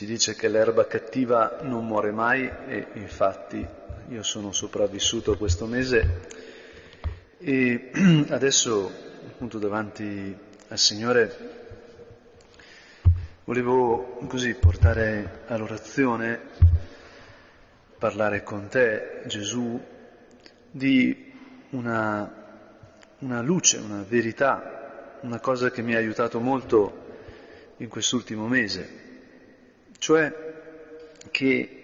Si dice che l'erba cattiva non muore mai e infatti io sono sopravvissuto questo mese e adesso appunto davanti al Signore volevo così portare all'orazione, parlare con te Gesù di una, una luce, una verità, una cosa che mi ha aiutato molto in quest'ultimo mese cioè che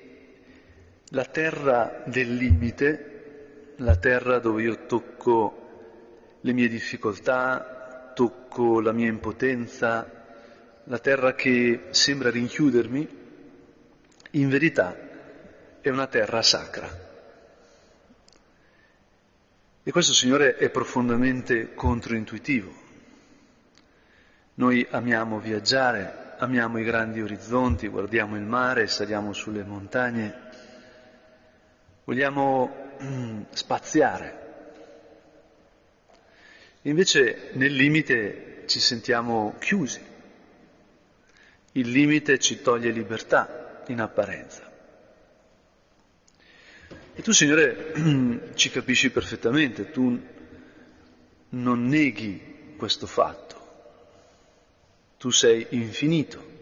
la terra del limite, la terra dove io tocco le mie difficoltà, tocco la mia impotenza, la terra che sembra rinchiudermi, in verità è una terra sacra. E questo, Signore, è profondamente controintuitivo. Noi amiamo viaggiare, amiamo i grandi orizzonti, guardiamo il mare, saliamo sulle montagne, vogliamo mm, spaziare. Invece nel limite ci sentiamo chiusi. Il limite ci toglie libertà in apparenza. E tu, Signore, ci capisci perfettamente, tu non neghi questo fatto tu sei infinito,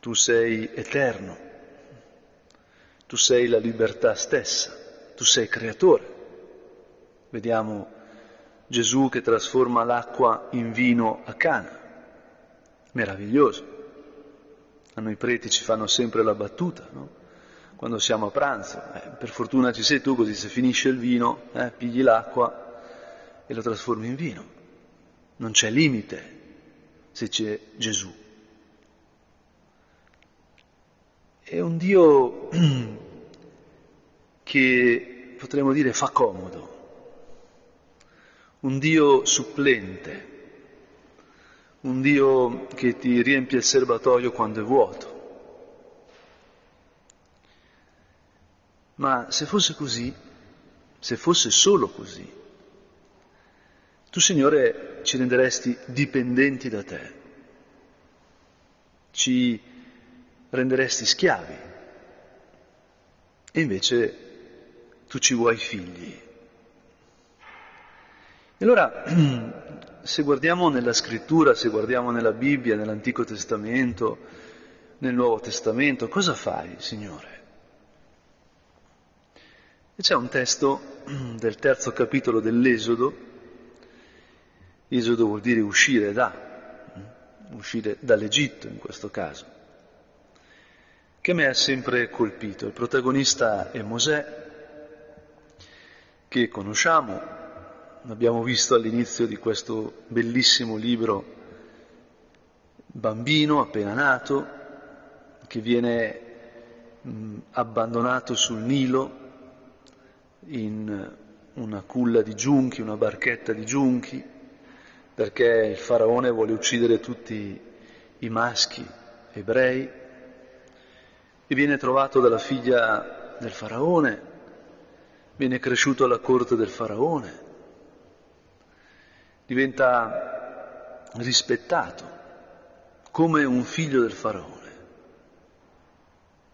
tu sei eterno, tu sei la libertà stessa, tu sei creatore. Vediamo Gesù che trasforma l'acqua in vino a Cana, meraviglioso. A noi preti ci fanno sempre la battuta, no? Quando siamo a pranzo, eh, per fortuna ci sei tu, così se finisce il vino, eh, pigli l'acqua e lo trasformi in vino. Non c'è limite se c'è Gesù. È un Dio che potremmo dire fa comodo, un Dio supplente, un Dio che ti riempie il serbatoio quando è vuoto. Ma se fosse così, se fosse solo così, tu, Signore, ci renderesti dipendenti da te, ci renderesti schiavi e invece tu ci vuoi figli. E allora, se guardiamo nella scrittura, se guardiamo nella Bibbia, nell'Antico Testamento, nel Nuovo Testamento, cosa fai, Signore? E c'è un testo del terzo capitolo dell'Esodo, Esodo vuol dire uscire da, uscire dall'Egitto in questo caso, che mi ha sempre colpito. Il protagonista è Mosè, che conosciamo, l'abbiamo visto all'inizio di questo bellissimo libro, bambino appena nato, che viene mh, abbandonato sul Nilo in una culla di giunchi, una barchetta di giunchi, perché il faraone vuole uccidere tutti i maschi ebrei e viene trovato dalla figlia del faraone, viene cresciuto alla corte del faraone, diventa rispettato come un figlio del faraone.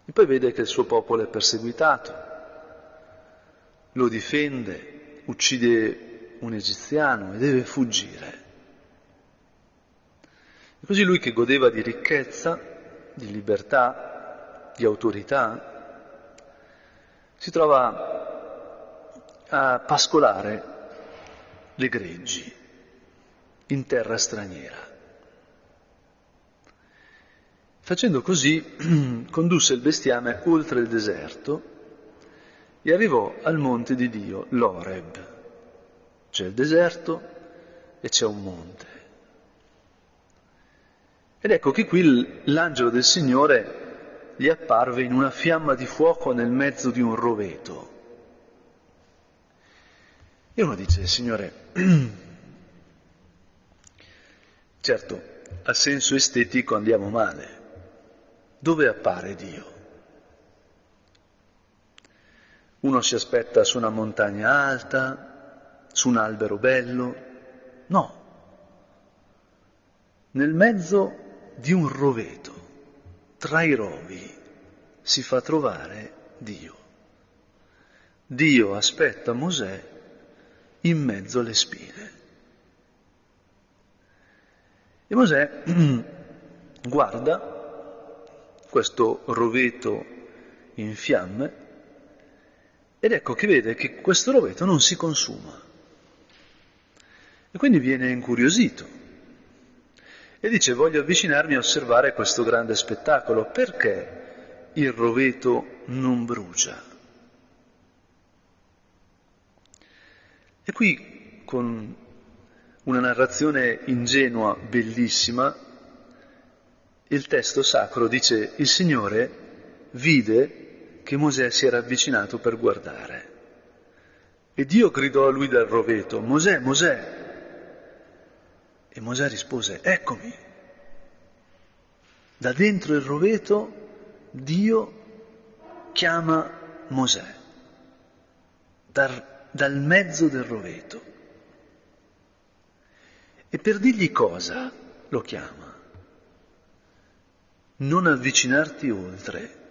E poi vede che il suo popolo è perseguitato, lo difende, uccide un egiziano e deve fuggire. Così lui che godeva di ricchezza, di libertà, di autorità, si trova a pascolare le greggi in terra straniera. Facendo così condusse il bestiame oltre il deserto e arrivò al monte di Dio, l'Oreb. C'è il deserto e c'è un monte. Ed ecco che qui l'angelo del Signore gli apparve in una fiamma di fuoco nel mezzo di un roveto. E uno dice, Signore, certo, a senso estetico andiamo male. Dove appare Dio? Uno si aspetta su una montagna alta, su un albero bello. No. Nel mezzo di un roveto. tra i rovi si fa trovare Dio. Dio aspetta Mosè in mezzo alle spine. E Mosè guarda questo roveto in fiamme ed ecco che vede che questo roveto non si consuma. E quindi viene incuriosito e dice voglio avvicinarmi a osservare questo grande spettacolo. Perché il roveto non brucia? E qui con una narrazione ingenua, bellissima, il testo sacro dice il Signore vide che Mosè si era avvicinato per guardare. E Dio gridò a lui dal roveto, Mosè, Mosè. E Mosè rispose, eccomi. Da dentro il roveto Dio chiama Mosè, dal, dal mezzo del roveto. E per dirgli cosa lo chiama? Non avvicinarti oltre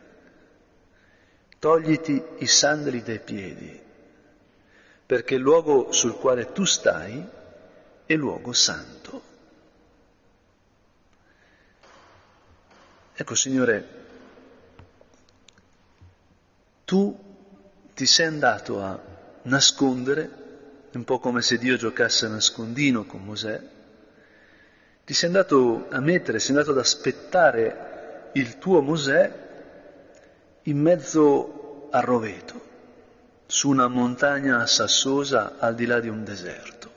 togliti i sandali dai piedi, perché il luogo sul quale tu stai è luogo santo. Ecco, Signore, tu ti sei andato a nascondere, un po' come se Dio giocasse a nascondino con Mosè, ti sei andato a mettere, sei andato ad aspettare il tuo Mosè in mezzo al roveto, su una montagna sassosa al di là di un deserto.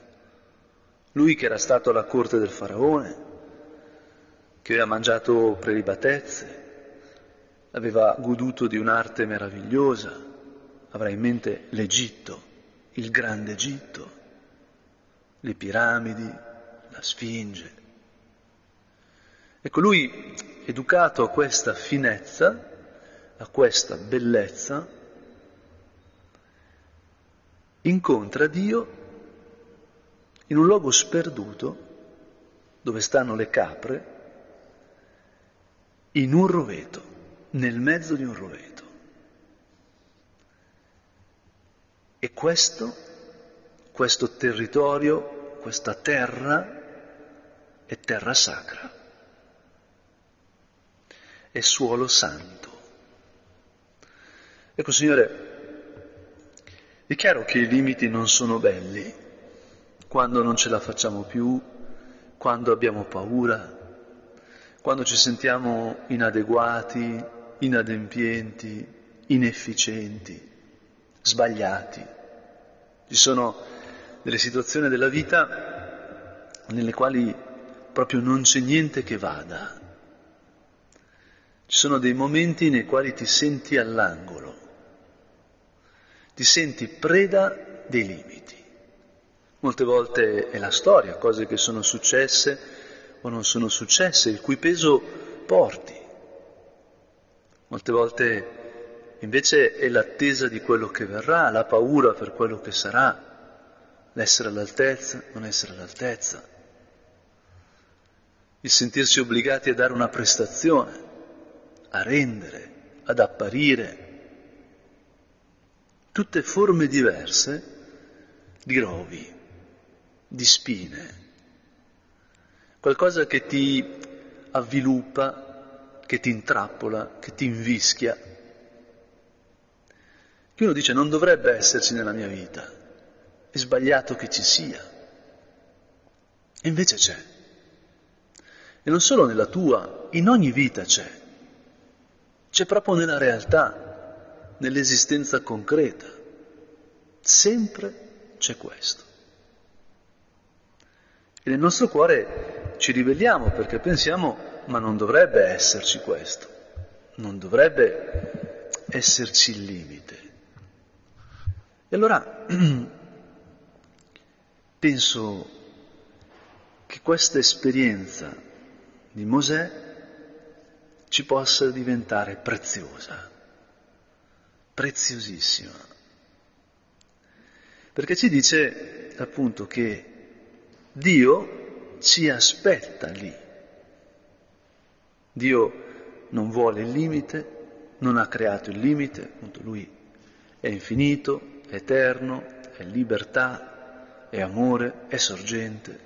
Lui che era stato alla corte del faraone, che aveva mangiato prelibatezze, aveva goduto di un'arte meravigliosa, avrà in mente l'Egitto, il grande Egitto, le piramidi, la Sfinge. Ecco, lui, educato a questa finezza, a questa bellezza, incontra Dio in un luogo sperduto dove stanno le capre, in un roveto, nel mezzo di un roveto. E questo, questo territorio, questa terra, è terra sacra, è suolo santo. Ecco, Signore, è chiaro che i limiti non sono belli quando non ce la facciamo più, quando abbiamo paura, quando ci sentiamo inadeguati, inadempienti, inefficienti, sbagliati. Ci sono delle situazioni della vita nelle quali proprio non c'è niente che vada. Ci sono dei momenti nei quali ti senti all'angolo ti senti preda dei limiti. Molte volte è la storia, cose che sono successe o non sono successe, il cui peso porti. Molte volte invece è l'attesa di quello che verrà, la paura per quello che sarà, l'essere all'altezza, non essere all'altezza, il sentirsi obbligati a dare una prestazione, a rendere, ad apparire, tutte forme diverse di rovi, di spine, qualcosa che ti avviluppa, che ti intrappola, che ti invischia, che uno dice non dovrebbe esserci nella mia vita, è sbagliato che ci sia, e invece c'è. E non solo nella tua, in ogni vita c'è, c'è proprio nella realtà nell'esistenza concreta. Sempre c'è questo. Nel nostro cuore ci ribelliamo perché pensiamo, ma non dovrebbe esserci questo, non dovrebbe esserci il limite. E allora penso che questa esperienza di Mosè ci possa diventare preziosa preziosissima, perché ci dice appunto che Dio ci aspetta lì. Dio non vuole il limite, non ha creato il limite, appunto lui è infinito, è eterno, è libertà, è amore, è sorgente.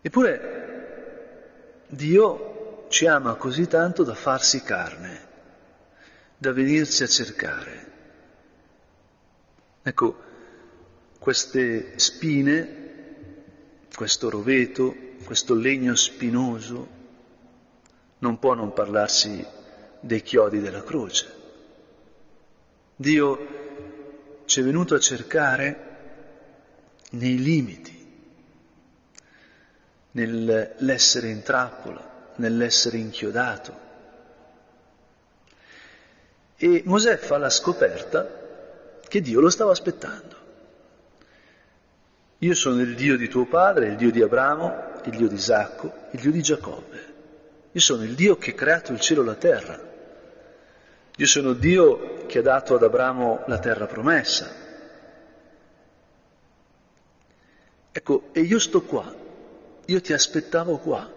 Eppure Dio ci ama così tanto da farsi carne, da venirci a cercare. Ecco, queste spine, questo roveto, questo legno spinoso, non può non parlarsi dei chiodi della croce. Dio ci è venuto a cercare nei limiti, nell'essere in trappola, nell'essere inchiodato. E Mosè fa la scoperta che Dio lo stava aspettando. Io sono il Dio di tuo padre, il Dio di Abramo, il Dio di Isacco, il Dio di Giacobbe. Io sono il Dio che ha creato il cielo e la terra. Io sono Dio che ha dato ad Abramo la terra promessa. Ecco, e io sto qua, io ti aspettavo qua.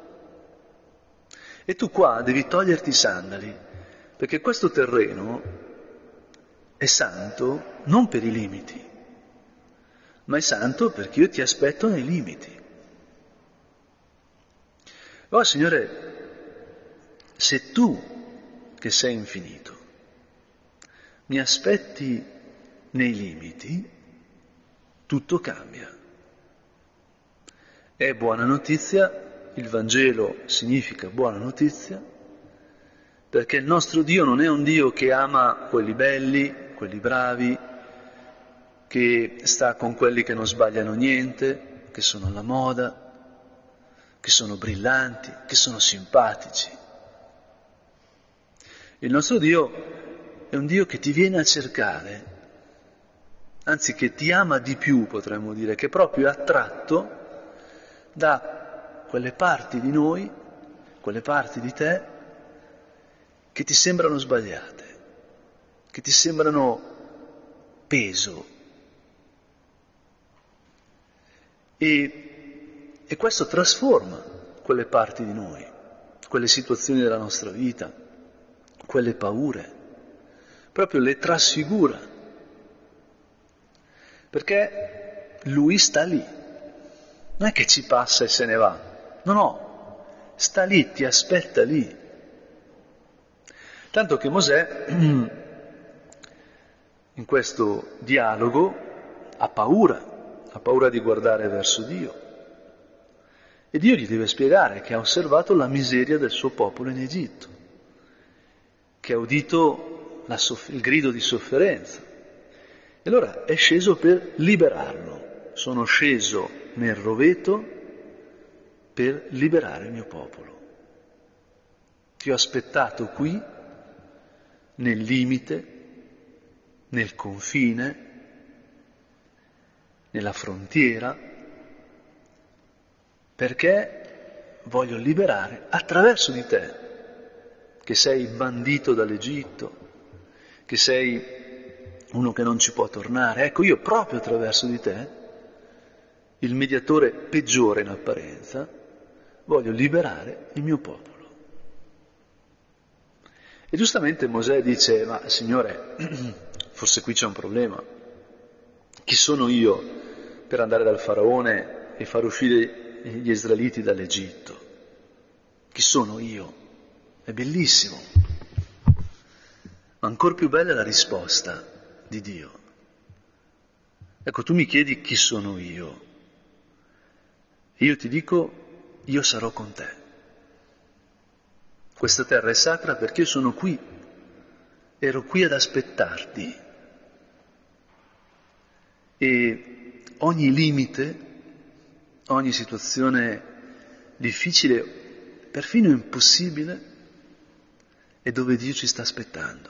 E tu qua devi toglierti i sandali, perché questo terreno è santo non per i limiti, ma è santo perché io ti aspetto nei limiti. Oh Signore, se tu, che sei infinito, mi aspetti nei limiti, tutto cambia. È buona notizia, il Vangelo significa buona notizia, perché il nostro Dio non è un Dio che ama quelli belli, quelli bravi, che sta con quelli che non sbagliano niente, che sono alla moda, che sono brillanti, che sono simpatici. Il nostro Dio è un Dio che ti viene a cercare, anzi che ti ama di più, potremmo dire, che proprio è attratto da quelle parti di noi, quelle parti di te, che ti sembrano sbagliate, che ti sembrano peso. E, e questo trasforma quelle parti di noi, quelle situazioni della nostra vita quelle paure, proprio le trasfigura, perché lui sta lì, non è che ci passa e se ne va, no, no, sta lì, ti aspetta lì. Tanto che Mosè in questo dialogo ha paura, ha paura di guardare verso Dio. E Dio gli deve spiegare che ha osservato la miseria del suo popolo in Egitto che ha udito soff- il grido di sofferenza. E allora è sceso per liberarlo. Sono sceso nel roveto per liberare il mio popolo. Ti ho aspettato qui, nel limite, nel confine, nella frontiera, perché voglio liberare attraverso di te che sei bandito dall'Egitto, che sei uno che non ci può tornare. Ecco, io proprio attraverso di te, il mediatore peggiore in apparenza, voglio liberare il mio popolo. E giustamente Mosè dice, ma Signore, forse qui c'è un problema. Chi sono io per andare dal faraone e far uscire gli israeliti dall'Egitto? Chi sono io? È bellissimo. Ma ancora più bella è la risposta di Dio. Ecco, tu mi chiedi chi sono io. Io ti dico, io sarò con te. Questa terra è sacra perché io sono qui, ero qui ad aspettarti. E ogni limite, ogni situazione difficile, perfino impossibile, è dove Dio ci sta aspettando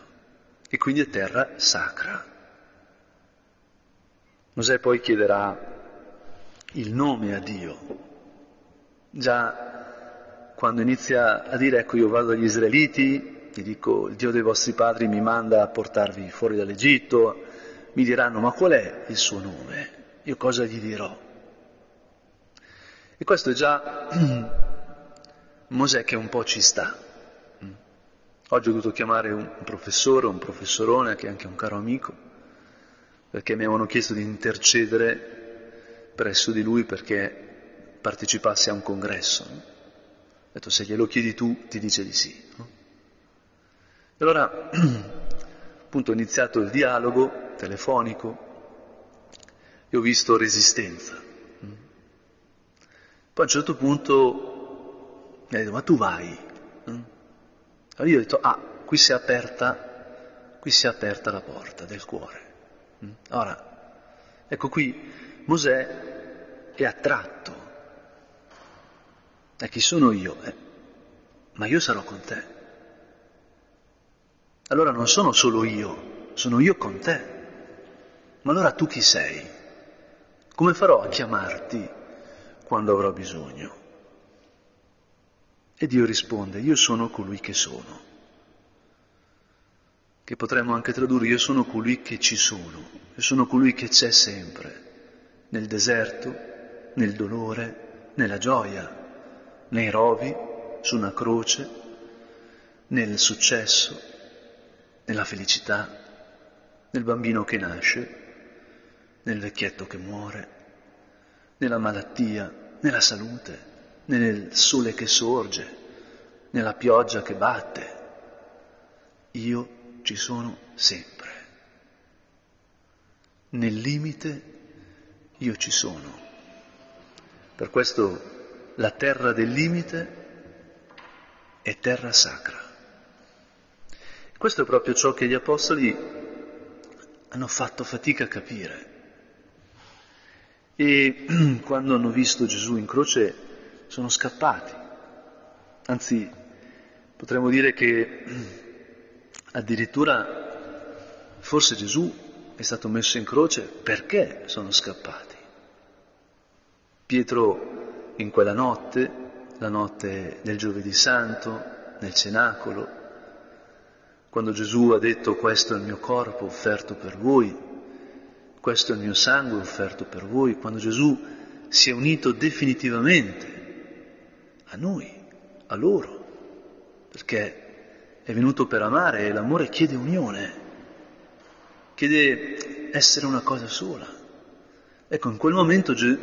e quindi è terra sacra. Mosè poi chiederà il nome a Dio. Già quando inizia a dire ecco io vado agli israeliti, gli dico il Dio dei vostri padri mi manda a portarvi fuori dall'Egitto, mi diranno ma qual è il suo nome? Io cosa gli dirò? E questo è già Mosè che un po' ci sta. Oggi ho dovuto chiamare un professore, un professorone, che è anche un caro amico, perché mi avevano chiesto di intercedere presso di lui perché partecipasse a un congresso. Ho detto, se glielo chiedi tu, ti dice di sì. E allora, appunto, ho iniziato il dialogo telefonico e ho visto resistenza. Poi a un certo punto mi ha detto, ma tu vai? Allora io ho detto, ah, qui si è aperta, qui si è aperta la porta del cuore. Ora, ecco qui, Mosè è attratto. E chi sono io? Eh, ma io sarò con te. Allora non sono solo io, sono io con te. Ma allora tu chi sei? Come farò a chiamarti quando avrò bisogno? E Dio risponde, io sono colui che sono. Che potremmo anche tradurre, io sono colui che ci sono, io sono colui che c'è sempre, nel deserto, nel dolore, nella gioia, nei rovi, su una croce, nel successo, nella felicità, nel bambino che nasce, nel vecchietto che muore, nella malattia, nella salute, nel sole che sorge, nella pioggia che batte. Io ci sono sempre. Nel limite io ci sono. Per questo la terra del limite è terra sacra. Questo è proprio ciò che gli apostoli hanno fatto fatica a capire. E quando hanno visto Gesù in croce sono scappati. Anzi, potremmo dire che addirittura forse Gesù è stato messo in croce perché sono scappati. Pietro in quella notte, la notte del giovedì santo, nel cenacolo, quando Gesù ha detto questo è il mio corpo offerto per voi, questo è il mio sangue offerto per voi, quando Gesù si è unito definitivamente a noi, a loro, perché è venuto per amare e l'amore chiede unione, chiede essere una cosa sola. Ecco, in quel momento Ge-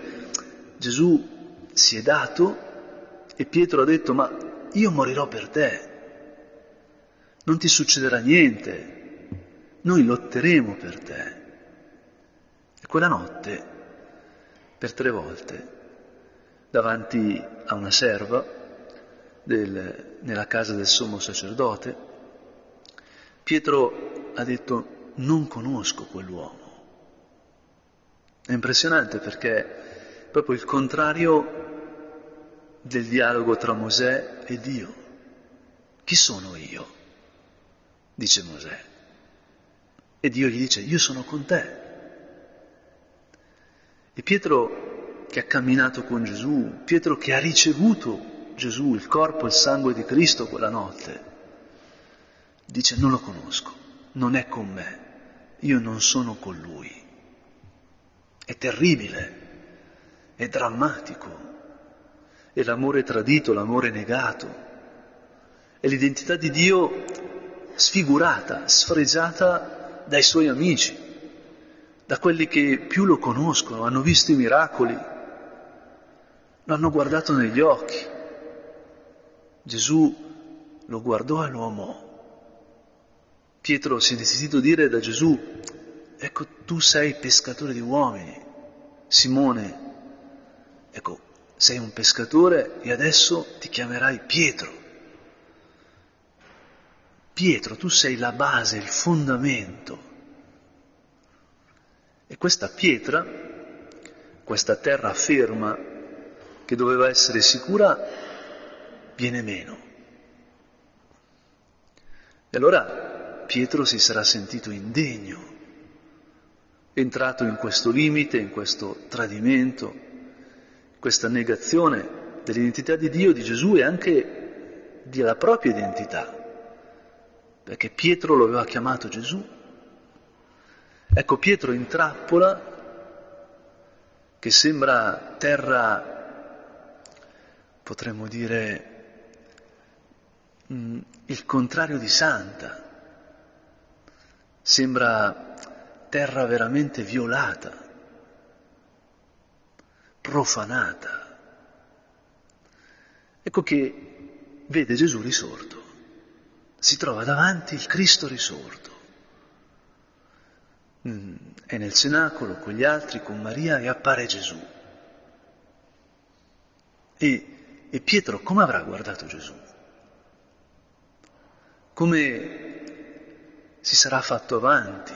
Gesù si è dato e Pietro ha detto, ma io morirò per te, non ti succederà niente, noi lotteremo per te. Quella notte, per tre volte, davanti a una serva del, nella casa del sommo sacerdote, Pietro ha detto non conosco quell'uomo. È impressionante perché è proprio il contrario del dialogo tra Mosè e Dio. Chi sono io? dice Mosè. E Dio gli dice io sono con te. E Pietro che ha camminato con Gesù, Pietro che ha ricevuto Gesù, il corpo e il sangue di Cristo quella notte, dice non lo conosco, non è con me, io non sono con lui. È terribile, è drammatico, è l'amore tradito, l'amore negato, è l'identità di Dio sfigurata, sfregiata dai suoi amici da quelli che più lo conoscono, hanno visto i miracoli, lo hanno guardato negli occhi. Gesù lo guardò e lo amò. Pietro si è sentito dire da Gesù, ecco tu sei pescatore di uomini, Simone, ecco sei un pescatore e adesso ti chiamerai Pietro. Pietro, tu sei la base, il fondamento e questa pietra, questa terra ferma che doveva essere sicura, viene meno. E allora Pietro si sarà sentito indegno, entrato in questo limite, in questo tradimento, questa negazione dell'identità di Dio, di Gesù e anche della propria identità, perché Pietro lo aveva chiamato Gesù Ecco Pietro in trappola che sembra terra, potremmo dire, mm, il contrario di santa, sembra terra veramente violata, profanata. Ecco che vede Gesù risorto, si trova davanti il Cristo risorto. Mm, è nel cenacolo con gli altri, con Maria e appare Gesù. E, e Pietro come avrà guardato Gesù? Come si sarà fatto avanti?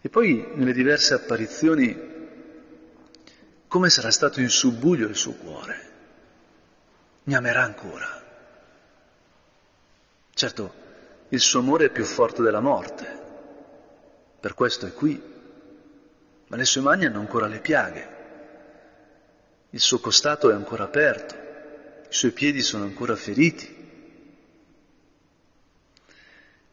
E poi nelle diverse apparizioni come sarà stato in subbuglio il suo cuore? Mi amerà ancora. Certo, il suo amore è più forte della morte, per questo è qui, ma le sue mani hanno ancora le piaghe, il suo costato è ancora aperto, i suoi piedi sono ancora feriti.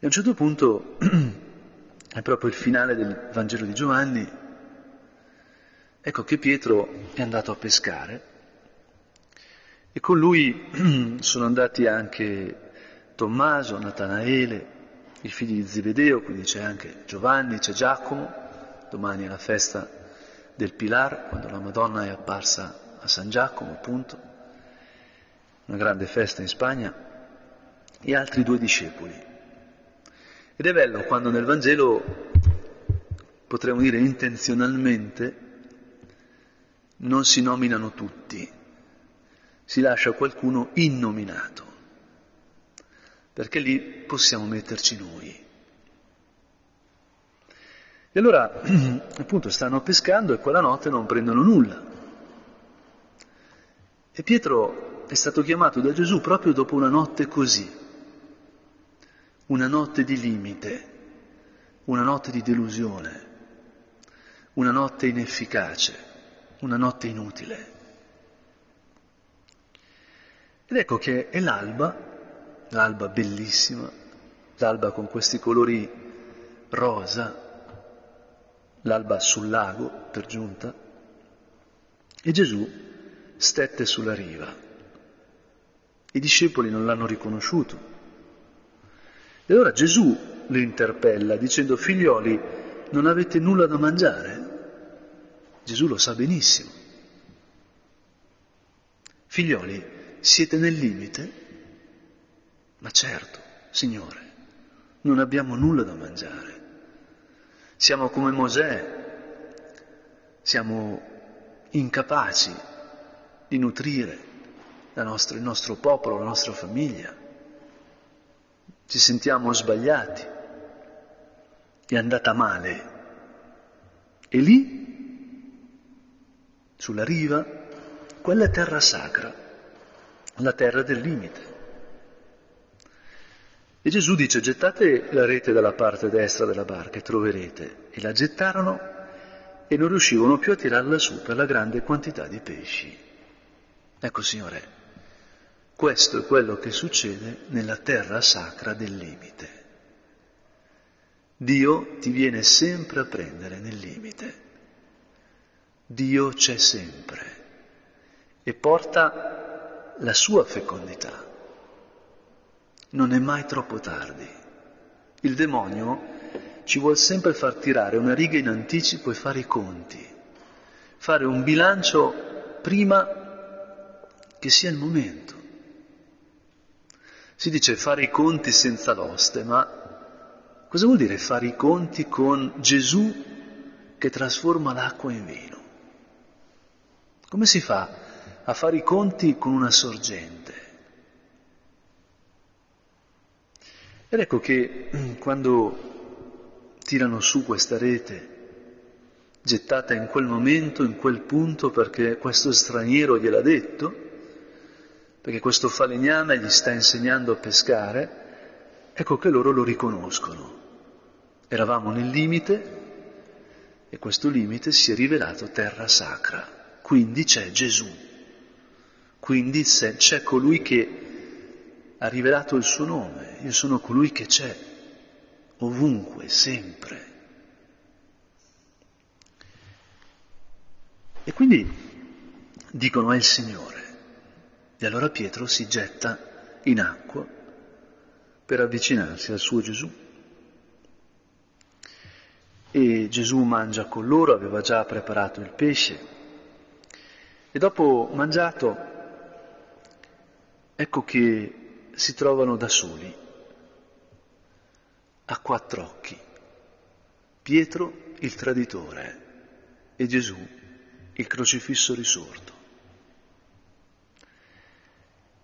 E a un certo punto, è proprio il finale del Vangelo di Giovanni, ecco che Pietro è andato a pescare. E con lui sono andati anche Tommaso, Natanaele, i figli di Zebedeo, quindi c'è anche Giovanni, c'è Giacomo, domani è la festa del Pilar, quando la Madonna è apparsa a San Giacomo, appunto, una grande festa in Spagna, e altri due discepoli. Ed è bello quando nel Vangelo, potremmo dire intenzionalmente, non si nominano tutti, si lascia qualcuno innominato perché lì possiamo metterci noi. E allora, appunto, stanno pescando e quella notte non prendono nulla. E Pietro è stato chiamato da Gesù proprio dopo una notte così, una notte di limite, una notte di delusione, una notte inefficace, una notte inutile. Ed ecco che è l'alba l'alba bellissima, l'alba con questi colori rosa, l'alba sul lago per giunta, e Gesù stette sulla riva. I discepoli non l'hanno riconosciuto. E allora Gesù li interpella dicendo, figlioli, non avete nulla da mangiare? Gesù lo sa benissimo. Figlioli, siete nel limite? Ma certo, Signore, non abbiamo nulla da mangiare. Siamo come Mosè, siamo incapaci di nutrire nostra, il nostro popolo, la nostra famiglia. Ci sentiamo sbagliati, è andata male. E lì, sulla riva, quella è terra sacra, la terra del limite. E Gesù dice gettate la rete dalla parte destra della barca e troverete. E la gettarono e non riuscivano più a tirarla su per la grande quantità di pesci. Ecco Signore, questo è quello che succede nella terra sacra del limite. Dio ti viene sempre a prendere nel limite. Dio c'è sempre e porta la sua fecondità non è mai troppo tardi. Il demonio ci vuole sempre far tirare una riga in anticipo e fare i conti, fare un bilancio prima che sia il momento. Si dice fare i conti senza l'oste, ma cosa vuol dire fare i conti con Gesù che trasforma l'acqua in vino? Come si fa a fare i conti con una sorgente? Ed ecco che quando tirano su questa rete, gettata in quel momento, in quel punto, perché questo straniero gliel'ha detto, perché questo falegname gli sta insegnando a pescare, ecco che loro lo riconoscono. Eravamo nel limite e questo limite si è rivelato terra sacra, quindi c'è Gesù, quindi c'è colui che ha rivelato il suo nome, io sono colui che c'è, ovunque, sempre. E quindi dicono è il Signore. E allora Pietro si getta in acqua per avvicinarsi al suo Gesù. E Gesù mangia con loro, aveva già preparato il pesce. E dopo mangiato, ecco che si trovano da soli, a quattro occhi. Pietro, il traditore, e Gesù, il crocifisso risorto.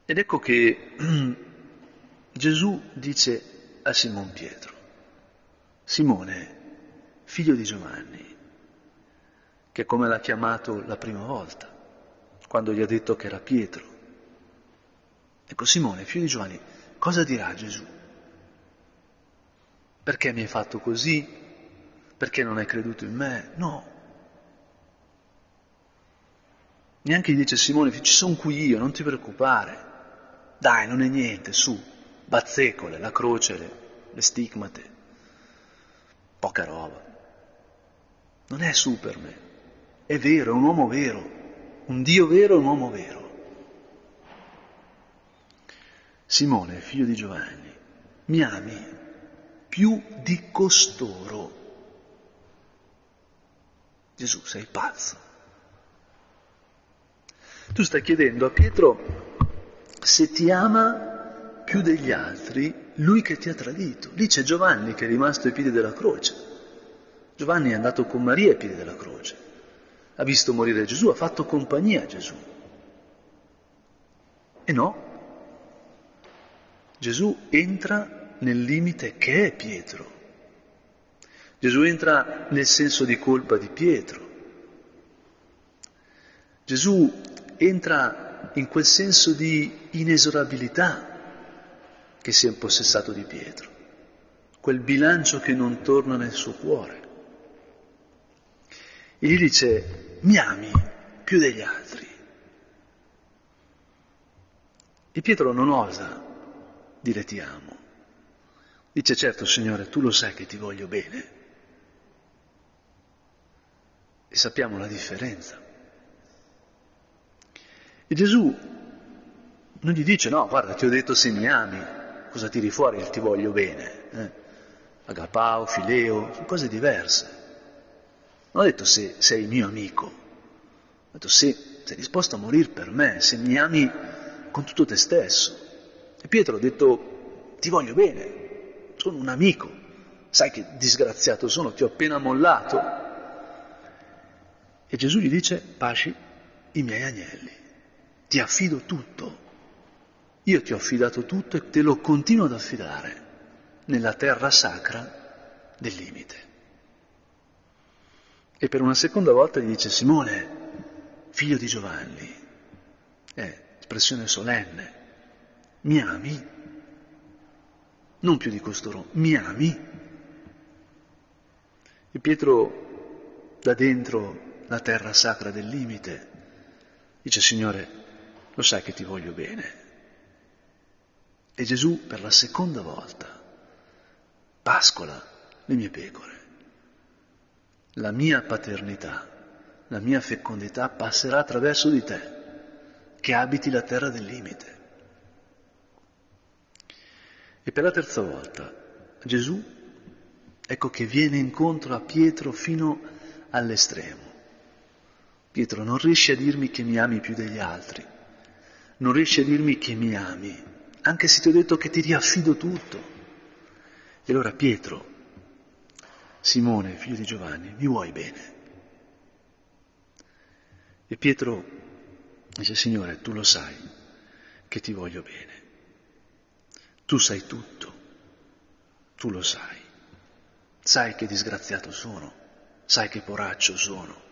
Ed ecco che Gesù dice a Simon Pietro, Simone, figlio di Giovanni, che come l'ha chiamato la prima volta, quando gli ha detto che era Pietro. Ecco, Simone, figlio di Giovanni, cosa dirà Gesù? Perché mi hai fatto così? Perché non hai creduto in me? No. Neanche gli dice Simone, ci sono qui io, non ti preoccupare. Dai, non è niente, su, bazzecole, la croce, le, le stigmate, poca roba. Non è Superman, è vero, è un uomo vero, un Dio vero e un uomo vero. Simone, figlio di Giovanni, mi ami più di costoro. Gesù, sei pazzo. Tu stai chiedendo a Pietro se ti ama più degli altri, lui che ti ha tradito. Lì c'è Giovanni che è rimasto ai piedi della croce. Giovanni è andato con Maria ai piedi della croce. Ha visto morire Gesù, ha fatto compagnia a Gesù. E no, Gesù entra nel limite che è Pietro. Gesù entra nel senso di colpa di Pietro. Gesù entra in quel senso di inesorabilità che si è impossessato di Pietro, quel bilancio che non torna nel suo cuore. E gli dice, mi ami più degli altri. E Pietro non osa dire ti amo. Dice, certo Signore, tu lo sai che ti voglio bene. E sappiamo la differenza. E Gesù non gli dice no, guarda, ti ho detto se mi ami, cosa tiri fuori il ti voglio bene? Eh? Agapao, fileo, sono cose diverse. Non ha detto se sei mio amico, ha detto se sei disposto a morire per me, se mi ami con tutto te stesso. E Pietro ha detto ti voglio bene, sono un amico, sai che disgraziato sono, ti ho appena mollato. E Gesù gli dice, pasci i miei agnelli ti affido tutto. Io ti ho affidato tutto e te lo continuo ad affidare nella terra sacra del limite. E per una seconda volta gli dice Simone, figlio di Giovanni, è espressione solenne, mi ami? Non più di costoro, mi ami? E Pietro da dentro la terra sacra del limite dice Signore, lo sai che ti voglio bene. E Gesù per la seconda volta pascola le mie pecore. La mia paternità, la mia fecondità passerà attraverso di te, che abiti la terra del limite. E per la terza volta Gesù, ecco che viene incontro a Pietro fino all'estremo. Pietro non riesce a dirmi che mi ami più degli altri, non riesci a dirmi che mi ami, anche se ti ho detto che ti riaffido tutto. E allora Pietro, Simone, figlio di Giovanni, mi vuoi bene? E Pietro dice, Signore, tu lo sai che ti voglio bene. Tu sai tutto, tu lo sai. Sai che disgraziato sono, sai che poraccio sono.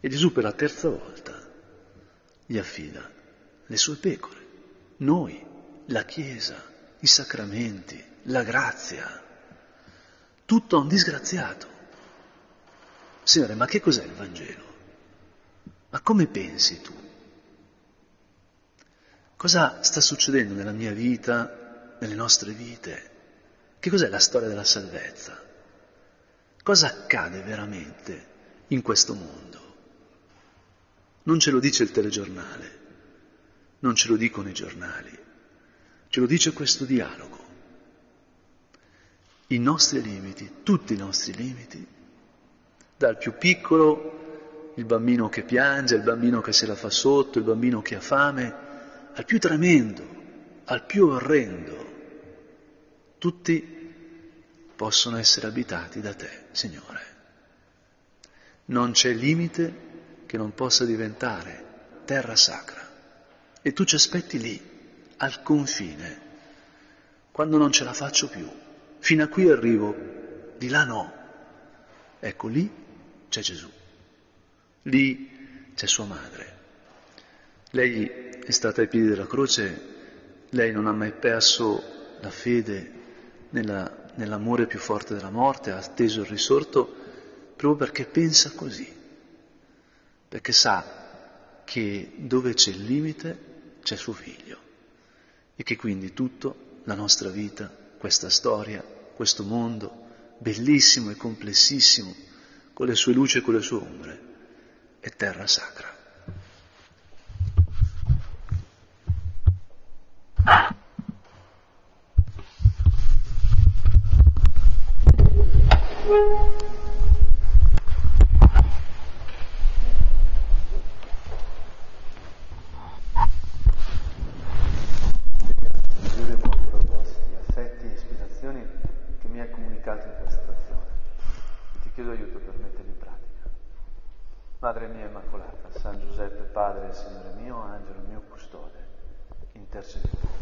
E Gesù per la terza volta gli affida le sue pecore, noi, la Chiesa, i sacramenti, la grazia, tutto a un disgraziato. Signore, ma che cos'è il Vangelo? Ma come pensi tu? Cosa sta succedendo nella mia vita, nelle nostre vite? Che cos'è la storia della salvezza? Cosa accade veramente in questo mondo? Non ce lo dice il telegiornale, non ce lo dicono i giornali, Ce lo dice questo dialogo. I nostri limiti, tutti i nostri limiti, dal più piccolo, il bambino che piange, il bambino che se la fa sotto, il bambino che ha fame, al più tremendo, al più orrendo, tutti possono essere abitati da te, Signore. Non c'è limite che non possa diventare terra sacra. E tu ci aspetti lì, al confine, quando non ce la faccio più. Fino a qui arrivo, di là no. Ecco lì c'è Gesù, lì c'è sua madre. Lei è stata ai piedi della croce, lei non ha mai perso la fede nella, nell'amore più forte della morte, ha atteso il risorto proprio perché pensa così perché sa che dove c'è il limite c'è suo figlio e che quindi tutto, la nostra vita, questa storia, questo mondo, bellissimo e complessissimo, con le sue luci e con le sue ombre, è terra sacra. Madre mia Immacolata, San Giuseppe, Padre e Signore mio, angelo mio custode, intercedete.